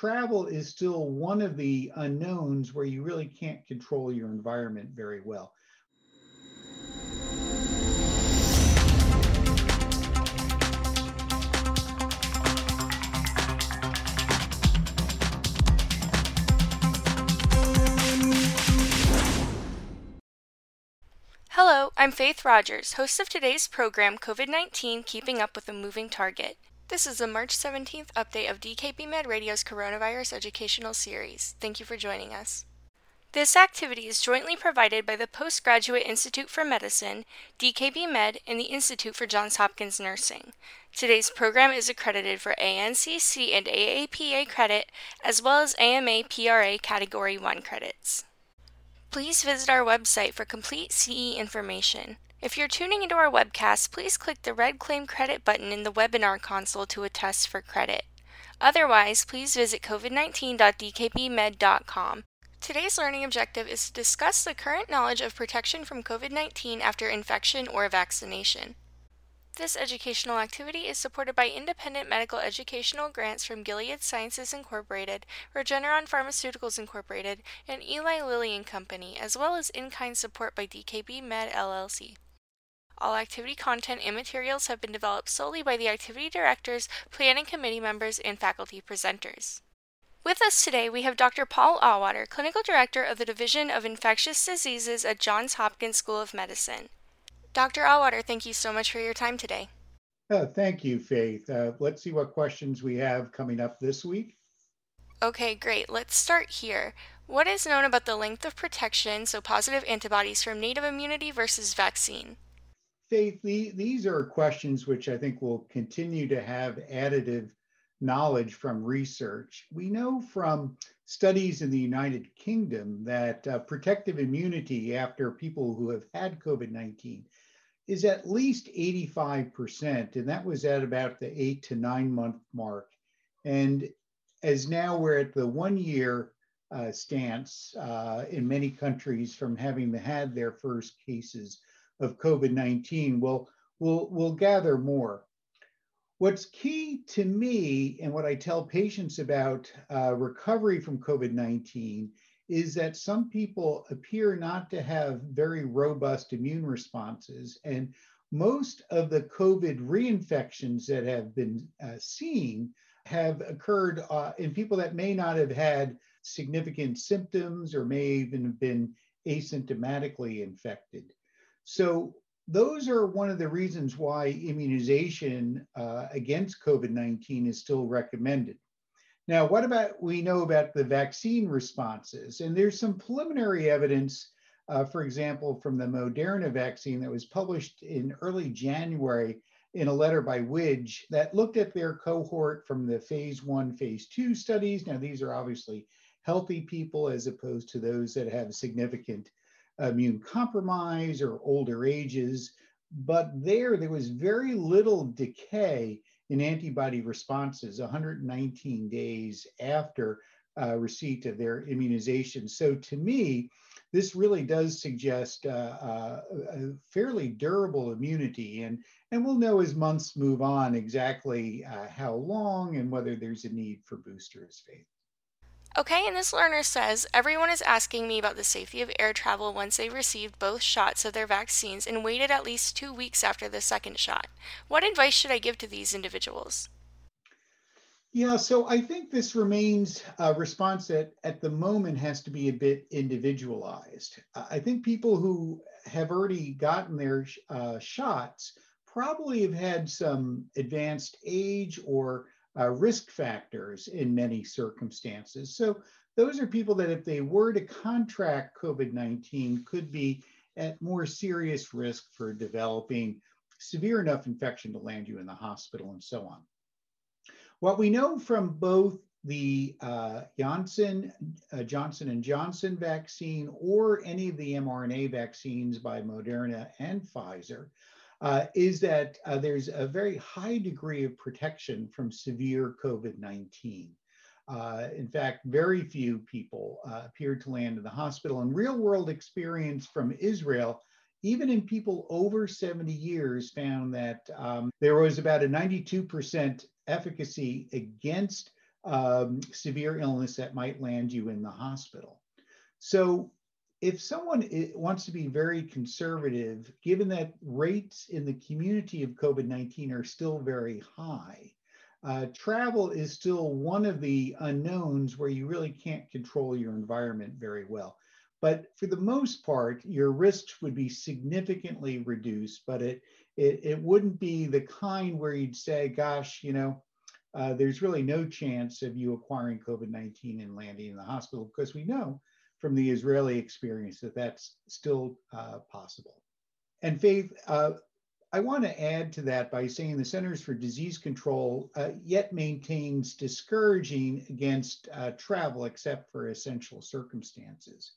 travel is still one of the unknowns where you really can't control your environment very well. Hello, I'm Faith Rogers, host of today's program COVID 19 Keeping Up with a Moving Target. This is the March 17th update of DKB Med Radio's Coronavirus Educational Series. Thank you for joining us. This activity is jointly provided by the Postgraduate Institute for Medicine, DKB Med, and the Institute for Johns Hopkins Nursing. Today's program is accredited for ANCC and AAPA credit, as well as AMA PRA Category 1 credits. Please visit our website for complete CE information. If you're tuning into our webcast, please click the red Claim Credit button in the webinar console to attest for credit. Otherwise, please visit covid19.dkbmed.com. Today's learning objective is to discuss the current knowledge of protection from COVID 19 after infection or vaccination. This educational activity is supported by independent medical educational grants from Gilead Sciences Incorporated, Regeneron Pharmaceuticals Incorporated, and Eli Lilly and Company, as well as in-kind support by DKB Med LLC. All activity content and materials have been developed solely by the activity directors, planning committee members, and faculty presenters. With us today, we have Dr. Paul Auwaerter, Clinical Director of the Division of Infectious Diseases at Johns Hopkins School of Medicine. Dr. Auwaerter, thank you so much for your time today. Uh, thank you, Faith. Uh, let's see what questions we have coming up this week. Okay, great. Let's start here. What is known about the length of protection, so positive antibodies from native immunity versus vaccine? Faith, the, these are questions which I think will continue to have additive knowledge from research. We know from studies in the United Kingdom that uh, protective immunity after people who have had COVID 19 is at least 85%, and that was at about the eight to nine month mark. And as now we're at the one year uh, stance uh, in many countries from having had their first cases of COVID 19, we'll, we'll, we'll gather more. What's key to me and what I tell patients about uh, recovery from COVID 19 is that some people appear not to have very robust immune responses. And most of the COVID reinfections that have been uh, seen have occurred uh, in people that may not have had significant symptoms or may even have been asymptomatically infected. So those are one of the reasons why immunization uh, against COVID 19 is still recommended. Now, what about we know about the vaccine responses? And there's some preliminary evidence, uh, for example, from the Moderna vaccine that was published in early January in a letter by Widge that looked at their cohort from the phase one, phase two studies. Now, these are obviously healthy people as opposed to those that have significant immune compromise or older ages. But there, there was very little decay in antibody responses 119 days after uh, receipt of their immunization. So to me, this really does suggest uh, uh, a fairly durable immunity. And, and we'll know as months move on exactly uh, how long and whether there's a need for boosters, Faith. Okay, and this learner says everyone is asking me about the safety of air travel once they've received both shots of their vaccines and waited at least two weeks after the second shot. What advice should I give to these individuals? Yeah, so I think this remains a response that at the moment has to be a bit individualized. I think people who have already gotten their uh, shots probably have had some advanced age or uh, risk factors in many circumstances. So those are people that if they were to contract COVID-19 could be at more serious risk for developing severe enough infection to land you in the hospital and so on. What we know from both the uh, Janssen, uh, Johnson and Johnson vaccine or any of the mRNA vaccines by Moderna and Pfizer uh, is that uh, there's a very high degree of protection from severe COVID 19. Uh, in fact, very few people uh, appeared to land in the hospital. And real world experience from Israel, even in people over 70 years, found that um, there was about a 92% efficacy against um, severe illness that might land you in the hospital. So if someone wants to be very conservative, given that rates in the community of COVID 19 are still very high, uh, travel is still one of the unknowns where you really can't control your environment very well. But for the most part, your risks would be significantly reduced, but it, it, it wouldn't be the kind where you'd say, gosh, you know, uh, there's really no chance of you acquiring COVID 19 and landing in the hospital because we know from the Israeli experience that that's still uh, possible. And Faith, uh, I want to add to that by saying the Centers for Disease Control uh, yet maintains discouraging against uh, travel except for essential circumstances.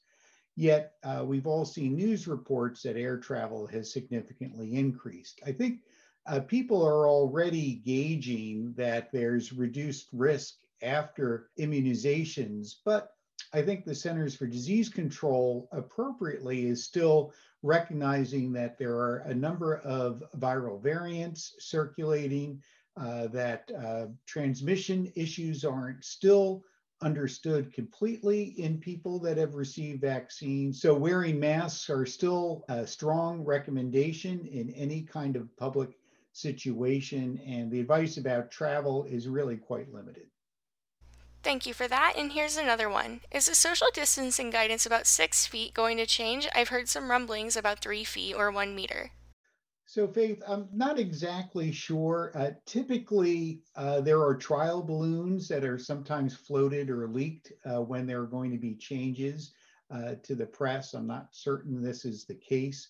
Yet uh, we've all seen news reports that air travel has significantly increased. I think uh, people are already gauging that there's reduced risk after immunizations, but I think the Centers for Disease Control appropriately is still recognizing that there are a number of viral variants circulating, uh, that uh, transmission issues aren't still understood completely in people that have received vaccines. So wearing masks are still a strong recommendation in any kind of public situation, and the advice about travel is really quite limited. Thank you for that. And here's another one. Is the social distancing guidance about six feet going to change? I've heard some rumblings about three feet or one meter. So, Faith, I'm not exactly sure. Uh, typically, uh, there are trial balloons that are sometimes floated or leaked uh, when there are going to be changes uh, to the press. I'm not certain this is the case.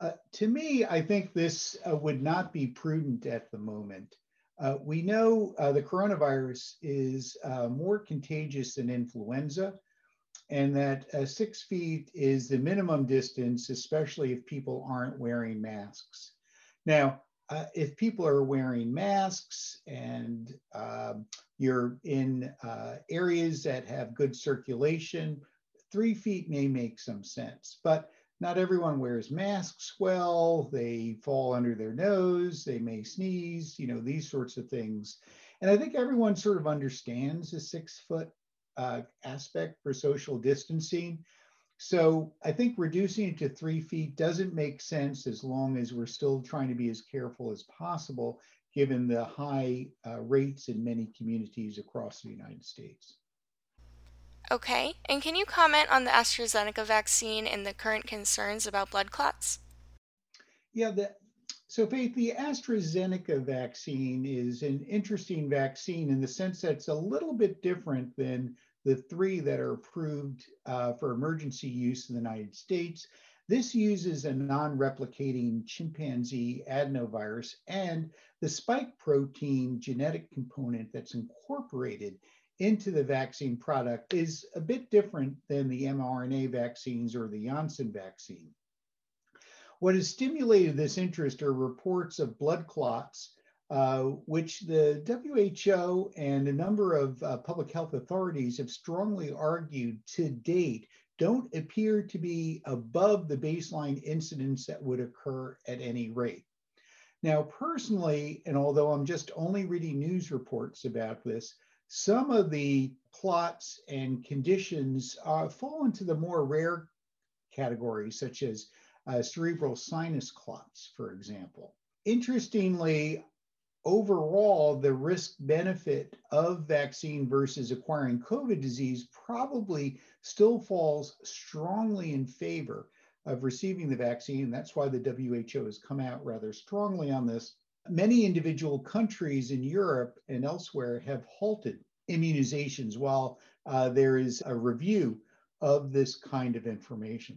Uh, to me, I think this uh, would not be prudent at the moment. Uh, we know uh, the coronavirus is uh, more contagious than influenza, and that uh, six feet is the minimum distance, especially if people aren't wearing masks. Now, uh, if people are wearing masks and um, you're in uh, areas that have good circulation, three feet may make some sense. But not everyone wears masks well. They fall under their nose. They may sneeze, you know, these sorts of things. And I think everyone sort of understands the six foot uh, aspect for social distancing. So I think reducing it to three feet doesn't make sense as long as we're still trying to be as careful as possible, given the high uh, rates in many communities across the United States. Okay, and can you comment on the AstraZeneca vaccine and the current concerns about blood clots? Yeah, the, so Faith, the AstraZeneca vaccine is an interesting vaccine in the sense that it's a little bit different than the three that are approved uh, for emergency use in the United States. This uses a non-replicating chimpanzee adenovirus and the spike protein genetic component that's incorporated into the vaccine product is a bit different than the mRNA vaccines or the Janssen vaccine. What has stimulated this interest are reports of blood clots, uh, which the WHO and a number of uh, public health authorities have strongly argued to date don't appear to be above the baseline incidence that would occur at any rate. Now, personally, and although I'm just only reading news reports about this, some of the clots and conditions uh, fall into the more rare categories, such as uh, cerebral sinus clots, for example. Interestingly, overall, the risk benefit of vaccine versus acquiring COVID disease probably still falls strongly in favor of receiving the vaccine. That's why the WHO has come out rather strongly on this many individual countries in Europe and elsewhere have halted immunizations while uh, there is a review of this kind of information.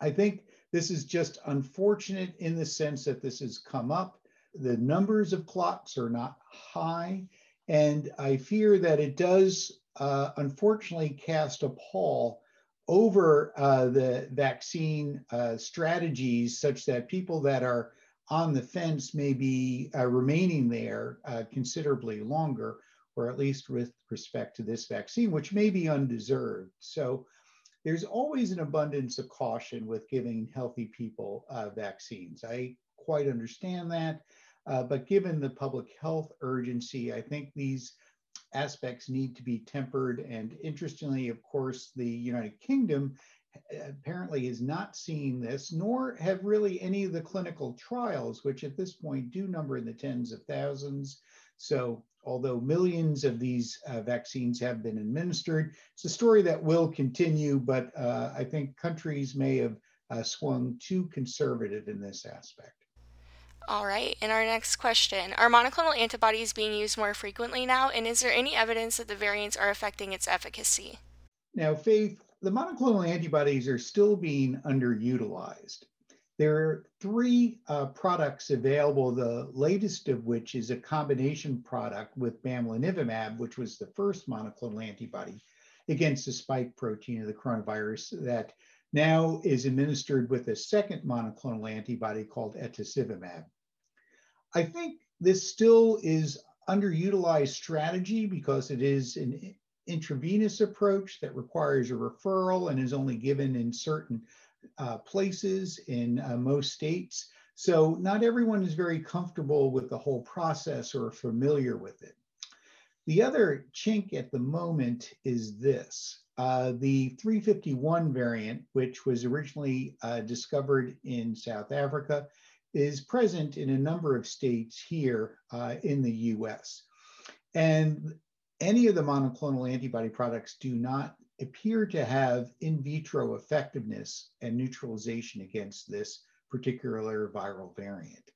I think this is just unfortunate in the sense that this has come up. The numbers of clocks are not high, and I fear that it does uh, unfortunately cast a pall over uh, the vaccine uh, strategies such that people that are on the fence may be uh, remaining there uh, considerably longer, or at least with respect to this vaccine, which may be undeserved. So there's always an abundance of caution with giving healthy people uh, vaccines. I quite understand that. Uh, but given the public health urgency, I think these aspects need to be tempered. And interestingly, of course, the United Kingdom apparently is not seeing this, nor have really any of the clinical trials, which at this point do number in the tens of thousands. So, although millions of these uh, vaccines have been administered, it's a story that will continue, but uh, I think countries may have uh, swung too conservative in this aspect. All right, and our next question Are monoclonal antibodies being used more frequently now, and is there any evidence that the variants are affecting its efficacy? Now, Faith, the monoclonal antibodies are still being underutilized. There are three uh, products available, the latest of which is a combination product with bamlanivimab, which was the first monoclonal antibody against the spike protein of the coronavirus that now is administered with a second monoclonal antibody called etesevimab. I think this still is underutilized strategy because it is an intravenous approach that requires a referral and is only given in certain uh, places in uh, most states. So not everyone is very comfortable with the whole process or familiar with it. The other chink at the moment is this. Uh, the 351 variant, which was originally uh, discovered in South Africa, is present in a number of states here uh, in the US. And any of the monoclonal antibody products do not appear to have in vitro effectiveness and neutralization against this particular viral variant.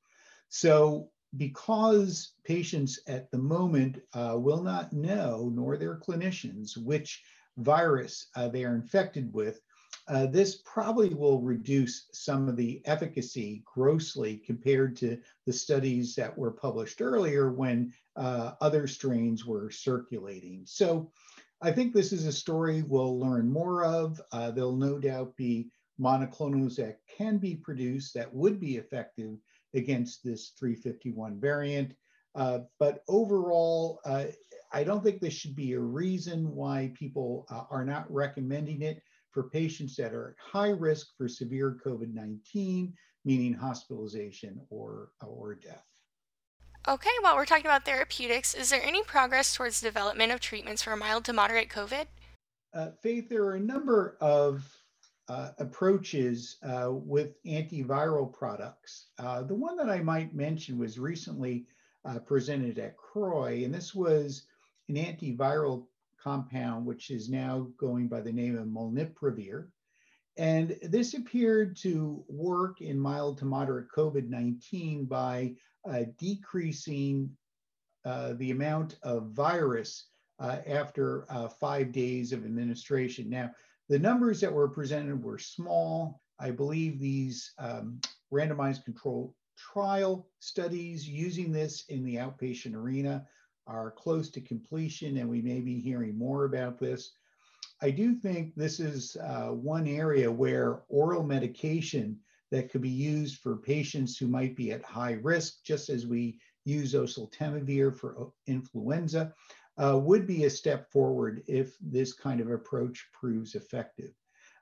So because patients at the moment uh, will not know, nor their clinicians, which virus uh, they are infected with, uh, this probably will reduce some of the efficacy grossly compared to the studies that were published earlier when uh, other strains were circulating. So I think this is a story we'll learn more of. Uh, there'll no doubt be monoclonals that can be produced that would be effective against this 351 variant. Uh, but overall, uh, I don't think this should be a reason why people uh, are not recommending it for patients that are at high risk for severe COVID 19, meaning hospitalization or, or death. Okay, while we're talking about therapeutics, is there any progress towards development of treatments for mild to moderate COVID? Uh, Faith, there are a number of uh, approaches uh, with antiviral products. Uh, the one that I might mention was recently uh, presented at CROI, and this was an antiviral compound, which is now going by the name of molnupiravir. And this appeared to work in mild to moderate COVID 19 by uh, decreasing uh, the amount of virus uh, after uh, five days of administration. Now, the numbers that were presented were small. I believe these um, randomized control trial studies using this in the outpatient arena are close to completion, and we may be hearing more about this. I do think this is uh, one area where oral medication that could be used for patients who might be at high risk, just as we use oseltamivir for uh, influenza, uh, would be a step forward if this kind of approach proves effective.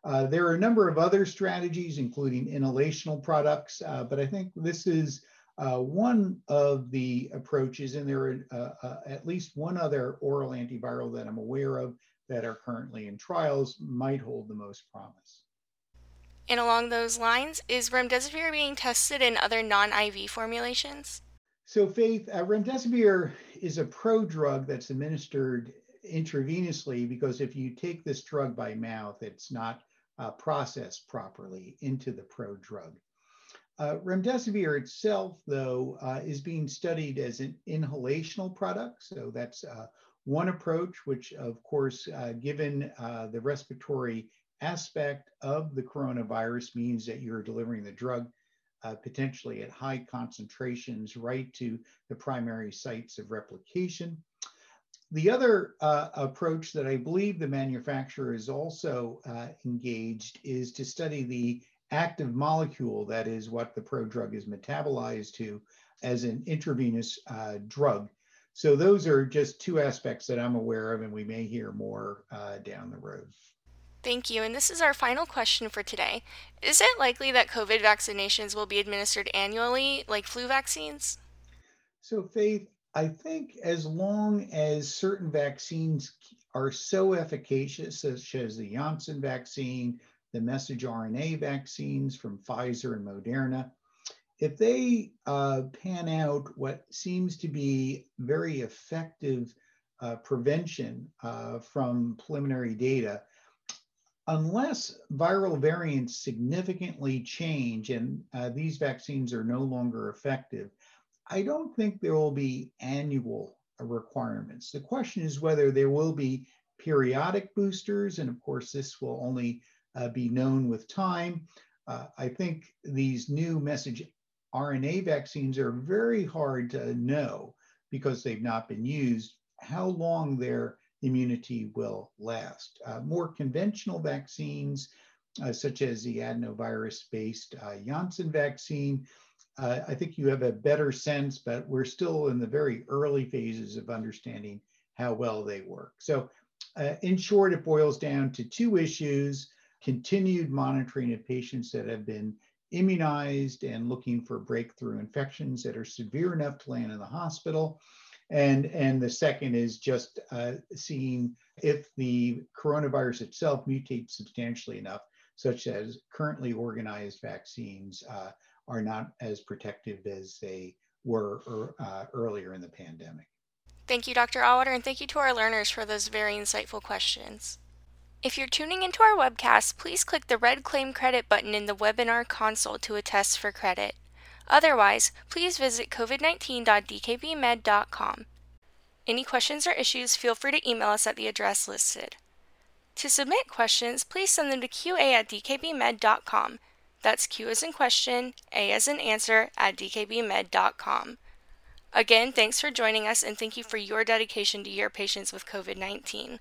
Uh, there are a number of other strategies, including inhalational products, uh, but I think this is uh, one of the approaches, and there are uh, uh, at least one other oral antiviral that I'm aware of that are currently in trials, might hold the most promise. And along those lines, is remdesivir being tested in other non IV formulations? So, Faith, uh, remdesivir is a prodrug that's administered intravenously because if you take this drug by mouth, it's not uh, processed properly into the prodrug. Uh, remdesivir itself, though, uh, is being studied as an inhalational product. So that's uh, one approach, which, of course, uh, given uh, the respiratory aspect of the coronavirus, means that you're delivering the drug uh, potentially at high concentrations right to the primary sites of replication. The other approach that I believe the manufacturer is also engaged is to study the active molecule, that is what the prodrug is metabolized to, as an intravenous uh, drug. So those are just two aspects that I'm aware of, and we may hear more uh, down the road. Thank you. And this is our final question for today. Is it likely that COVID vaccinations will be administered annually, like flu vaccines? So, Faith, I think as long as certain vaccines are so efficacious, such as the Janssen vaccine, the message RNA vaccines from Pfizer and Moderna, if they uh, pan out what seems to be very effective uh, prevention uh, from preliminary data, unless viral variants significantly change and uh, these vaccines are no longer effective, I don't think there will be annual requirements. The question is whether there will be periodic boosters, and of course, this will only uh, be known with time. Uh, I think these new message RNA vaccines are very hard to know because they've not been used how long their immunity will last. Uh, more conventional vaccines, uh, such as the adenovirus based uh, Janssen vaccine, uh, I think you have a better sense, but we're still in the very early phases of understanding how well they work. So, in short, it boils down to two issues continued monitoring of patients that have been immunized and looking for breakthrough infections that are severe enough to land in the hospital. And, and the second is just uh, seeing if the coronavirus itself mutates substantially enough, such as currently organized vaccines uh, are not as protective as they were er, uh, earlier in the pandemic. Thank you, Dr. Auwaerter, and thank you to our learners for those very insightful questions. If you're tuning into our webcast, please click the red Claim Credit button in the webinar console to attest for credit. Otherwise, please visit covid19.dkbmed.com. Any questions or issues, feel free to email us at the address listed. To submit questions, please send them to qa at dkbmed.com. That's Q as in question, A as in answer at dkbmed.com. Again, thanks for joining us and thank you for your dedication to your patients with COVID 19.